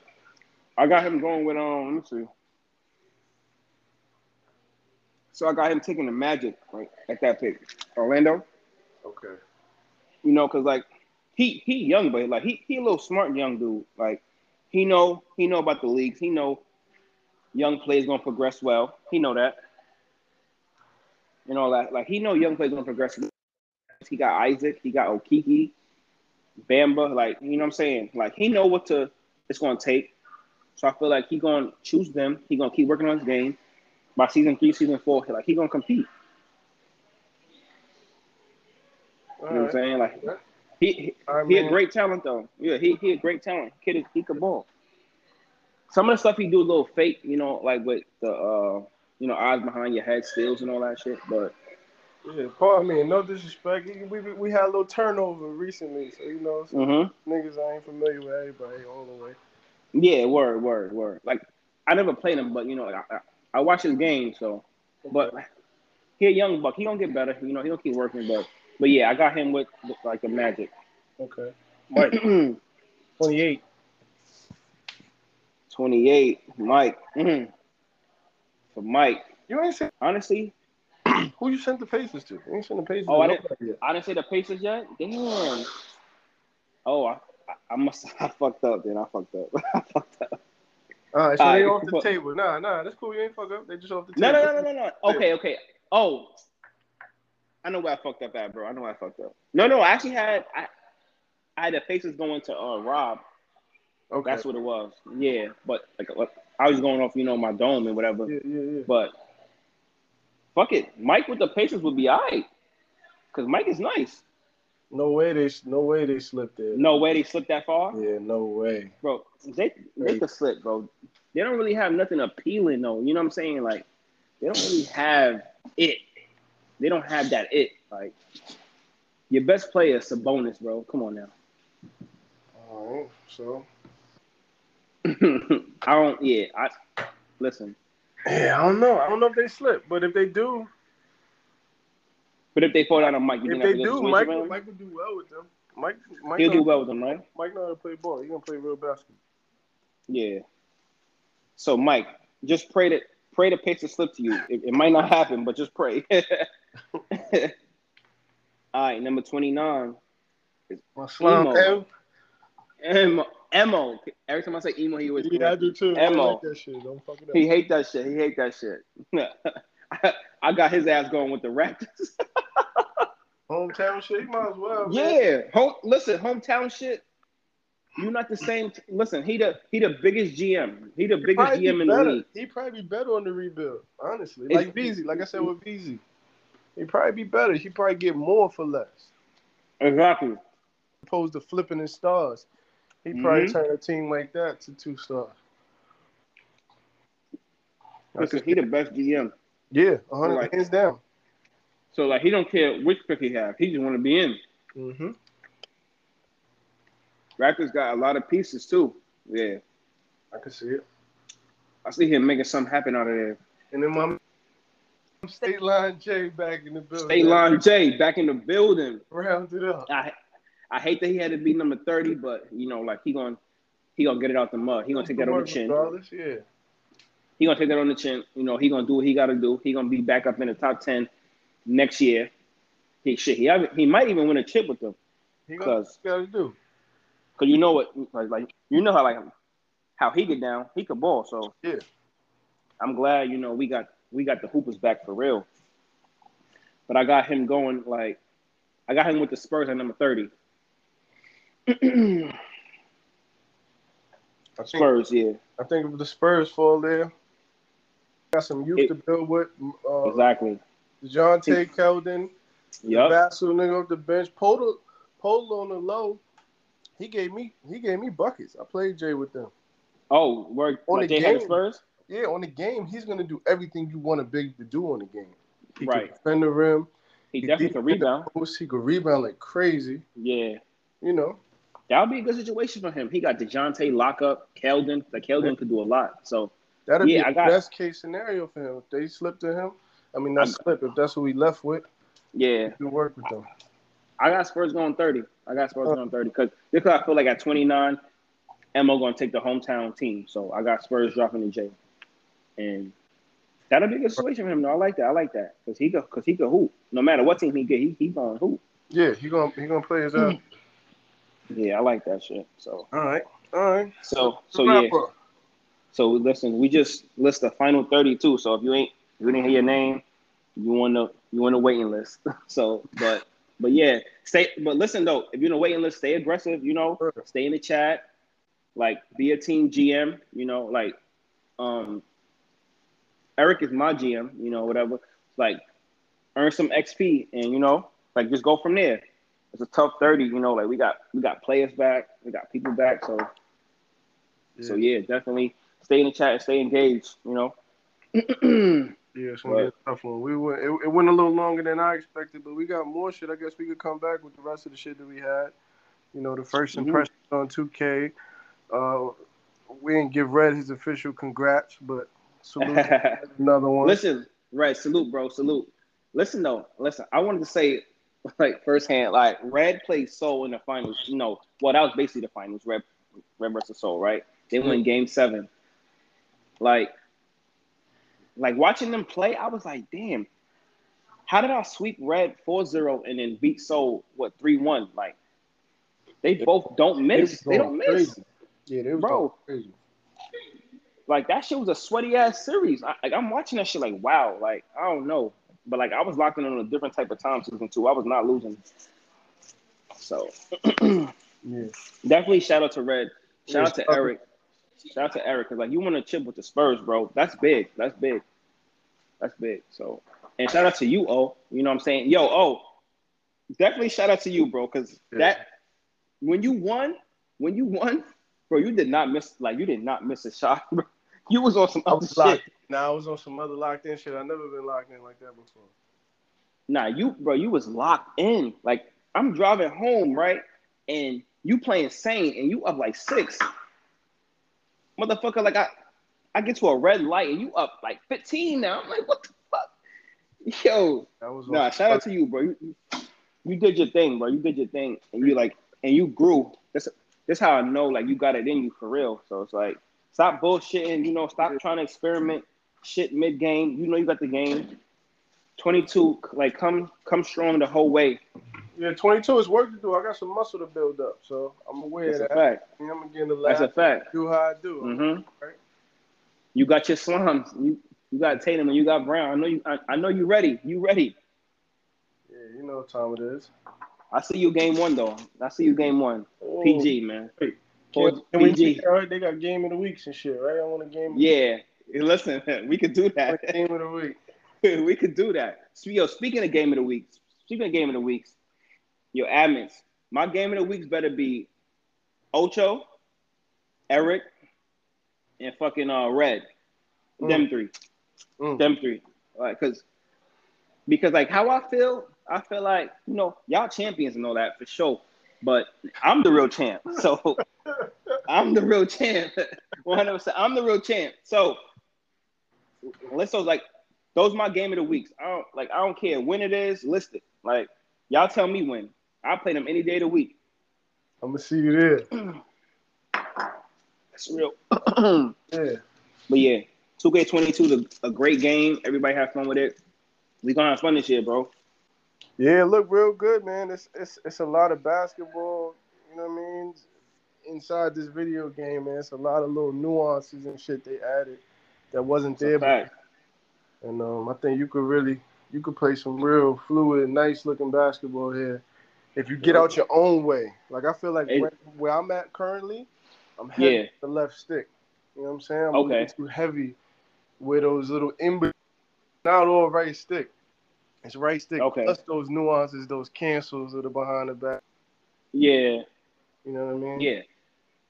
I got him going with um. Let me see. So I got him taking the Magic right at that pick, Orlando. Okay. You know, cause like he he young, but like he he a little smart young dude. Like he know he know about the leagues. He know young players gonna progress well. He know that. And all that. Like he know young players gonna progress. He got Isaac. He got Okeke, Bamba. Like you know what I'm saying. Like he know what to it's gonna take. So I feel like he gonna choose them. He gonna keep working on his game. By season three, season four, like he gonna compete. All You know what I'm saying? Like Yeah. he he, I he a great talent though. Yeah, he he a great talent. Kid he could ball. Some of the stuff he do a little fake, you know, like with the uh you know eyes behind your head steals and all that shit. But Yeah, pardon me. No disrespect. We, we, we had a little turnover recently, so you know, some hmm niggas I ain't familiar with everybody all the way. Yeah, word, word, word. Like I never played him, but you know, I, I, I watch his game, so but he a young buck. He gonna get better. You know, he gonna keep working, but but yeah, I got him with, with like the magic. Okay. Mike, 28. 28, Mike. Mhm. For Mike, You ain't sent honestly, who you sent the Pacers to? You ain't sent the Pacers Oh, to I didn't- yet. I didn't say the Pacers yet. Damn. Oh, I, I- I must. I fucked up. Then I fucked up. I fucked up. All right, so All they right, off the table. Nah, nah, that's cool. You ain't fuck up. They just off the table. no, no, no, no, no. Okay, okay. Oh, I know where I fucked up at, bro. I know where I fucked up. No, no. I actually had I, I had the Pacers going to uh, Rob. Okay. That's what it was. Yeah, but like I was going off, you know, my dome and whatever. yeah, yeah, yeah. But fuck it, Mike with the Pacers would be alright. Cause Mike is nice. No way they no way they slipped it. No way they slipped that far. Yeah, no way. bro, they they could slip, bro. They don't really have nothing appealing though. You know what I'm saying? Like they don't really have it. They don't have that it. Like your best player is a bonus, bro. Come on now. All right, so I don't. Yeah, I listen. yeah, I don't know. I don't know if they slip, but if they do, But if they fall down on Mike, you if think they do, good Mike, situation for him? Mike will do well with them. Mike, Mike, He'll know, do well with them, right? Mike know how to play ball. He gonna play real basketball. Yeah. So Mike, just pray that pray the Pacers slip to you. It, it might not happen, but just pray. All right, number twenty nine. My slime Emo. M. Emo. Emo. Every time I say emo, he always Yeah, I correct do too. I Emo. like that shit. Don't fuck it up. He hate that shit. He hate that shit. I, I got his ass going with the Raptors. Hometown shit. He might as well. man. yeah. Home, listen, hometown shit. You're not the same. T- listen, he the he the biggest GM. He the He biggest probably be GM in the better. league. He probably be better on the rebuild. Honestly, It's- like Beezy. Like I said with Beezy, he probably be better. He probably get more for less. Exactly. Opposed to flipping his stars, he probably Mhm. turn a team like that to two stars. Listen, he the best GM. Yeah, a hundred Like- hands down. So like he don't care which pick he have. He just want to be in. Mm-hmm. Raptors got a lot of pieces too. Yeah. I can see it. I see him making something happen out of there. And then my state line J back in the building. State line J back in the building. rounded up. I I hate that he had to be number thirty, but you know, like he gonna he gonna get it out the mud. He gonna take that on the chin. Regardless, yeah. He gonna take that on the chin. You know, he gonna do what he gotta do. He gonna be back up in the top ten next year. He shit. He he might even win a chip with them. He gonna Cause- got to do. Cause you know what, like, like you know how like how he get down. He could ball. So Yeah. I'm glad you know we got we got the hoopers back for real. But I got him going like I got him with the Spurs at number thirty. I think, Spurs, yeah, I think if the Spurs fall there, got some youth It- to build with. Uh, exactly. Dejounte Keldon, Yep. Vassell nigga off the bench. Polo, Polo on the low. He gave me he gave me buckets. I played Jay with them. Oh, where On like the they had the game. Spurs? Yeah, on the game, he's gonna do everything you want a big to do on the game. He Right. can defend the rim. He definitely could in the rebound. post, He could rebound like crazy. Yeah. You know. That would be a good situation for him. He got DeJounte, lockup, Keldon. Like Keldon could do a lot. So That'd Yeah, be the best case scenario for him. If they slip to him, I mean not I- slip. If that's who he left with, yeah, can work with them. I got Spurs going 30. I got Spurs uh. going 30 because because I feel like at 29, Mo going to take the hometown team. So I got Spurs dropping the J, and that'll be a good situation for him. though. I like that. I like that because he could because he could hoop. No matter what team he get, he he going hoop. Yeah, he gonna he gonna play his ass. Yeah, I like that shit. So All right, all right. so so yeah. Up. So listen, we just list the final 32. So if you ain't if you didn't hear your name, you want to you want a waiting list. so but but yeah, stay. But listen though, if you're in a waiting list, stay aggressive. You know, stay in the chat. Like be a team GM. You know, like um, Eric is my GM. You know, whatever. Like earn some XP and you know, like just go from there. It's a tough 30. You know, like we got we got players back, we got people back. So so yeah, definitely stay in the chat, and stay engaged. You know. Yeah, it's gonna be a tough one. We went. It, it went a little longer than I expected, but we got more shit. I guess we could come back with the rest of the shit that we had. You know, the 1st Mhm. on 2K. Uh, we didn't give Red his official congrats, but salute another one. Listen, Red, salute, bro, salute. Listen though, listen. I wanted to say, like firsthand, like Red played Soul in the finals. You know, well, that was basically the finals. Red, Red versus Soul, right? They won Game Seven. Like, like watching them play, I was like, damn. How did I sweep Red 4-0 and then beat Soul what 3-1? Like, they both don't miss. They don't miss. crazy. Yeah, they Bro. crazy. like that shit was a sweaty ass series. I, like I'm watching that shit like wow, like I don't know, but like I was locked in on a different type of time season two. I was not losing. So Yeah. definitely shout out to Red. Shout out to Eric. Shout out to Eric because like you want to chip with the Spurs, bro. That's big. That's big. That's big. So and shout out to you, O. You know what I'm saying? Yo, O. Definitely shout out to you, bro, because Yeah. that when you won, when you won, bro, you did not miss like you did not miss a shot, bro. You was on some other shit. Now I was on some other locked in shit. I never been locked in like that before. Nah, you bro, you was locked in. Like I'm driving home, right? And you playing sane and you up like six. Motherfucker, like I I get to a red light and you up like 15 now. I'm like, what the fuck? Yo, That was nah, shout out to you, bro. You, you- you did your thing, bro. You did your thing. And you like and you grew. That's that's how I know like you got it in you for real. So it's like stop bullshitting, you know, stop trying to experiment shit mid game. You know you got the game. 22, like come come strong the whole way. Yeah, 22 is work to do. I got some muscle to build up, so I'm aware That's of that. fact. Get in the That's a fact. do how I do. hmm Right. You got your slums. You you got Tatum and you got Brown. I know you. I, I know you ready. You ready. Yeah, you know what time it is. I see you game one though. I see you game one. Oh, PG man. Can, we PG. all right, they got game of the weeks and shit, right? I want a game. Yeah. Listen, we could do that. game of the week. We could do that. So, Yo, speaking of game of the week, speaking of game of the weeks, yo, admins, my game of the weeks better be Ocho, Eric, and fucking uh Red. Them three. Mm. Them three. Like, cause because like how I feel, I feel like, you know, y'all champions and all that for sure. But I'm the real champ. So I'm the real champ. 100%. I'm the real champ. So let's so like those my game of the weeks. I don't like I don't care when it is, list it. Like y'all tell me when. I play them any day of the week. I'm gonna see you there. That's real. Yeah. but yeah, 2K22 is a, a great game. Everybody have fun with it. We gonna have fun this year, bro. Yeah, it look real good, man. It's it's it's a lot of basketball. You know what I mean? Inside this video game, man, it's a lot of little nuances and shit they added that wasn't there. And um, I think you could really you could play some real fluid, nice looking basketball here if you get out your own way. Like I feel like It- where, I'm at currently, I'm heavy Yeah. the left stick. You know what I'm saying? I'm Okay. too heavy with those little in not all right stick. It's right stick Okay. plus those nuances, those cancels of the behind the back. Yeah, You know what I mean? yeah.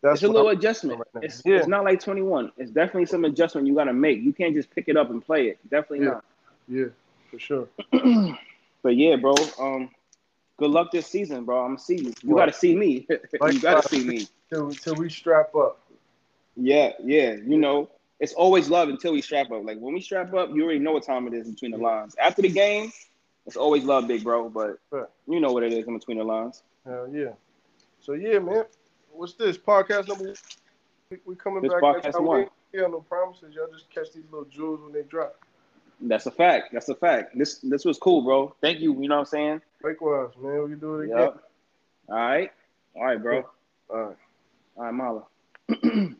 That's it's a little I'm- adjustment. right. It's, Yeah. it's not like 21. It's definitely some adjustment you got to make. You can't just pick it up and play it. Definitely Yeah. yeah, for sure. But yeah, bro. Um, good luck this season, bro. I'm gonna see you. You Right. got to see me. you got to see me. Till, till we strap up. Yeah, yeah. You know, it's always love until we strap up. Like when we strap up, you already know what time it is between the lines. After the game, it's always love, big bro. But you know what it is in between the lines. Hell yeah. So yeah, man. What's this podcast number? one? We, we coming This back. podcast one. We ain't no promises. Y'all just catch these little jewels when they drop. That's a fact. That's a fact. This this was cool, bro. Thank you. You know what I'm saying? Likewise, man. We can do it again. Yep. All right. All right, bro. All right. All right, Mala.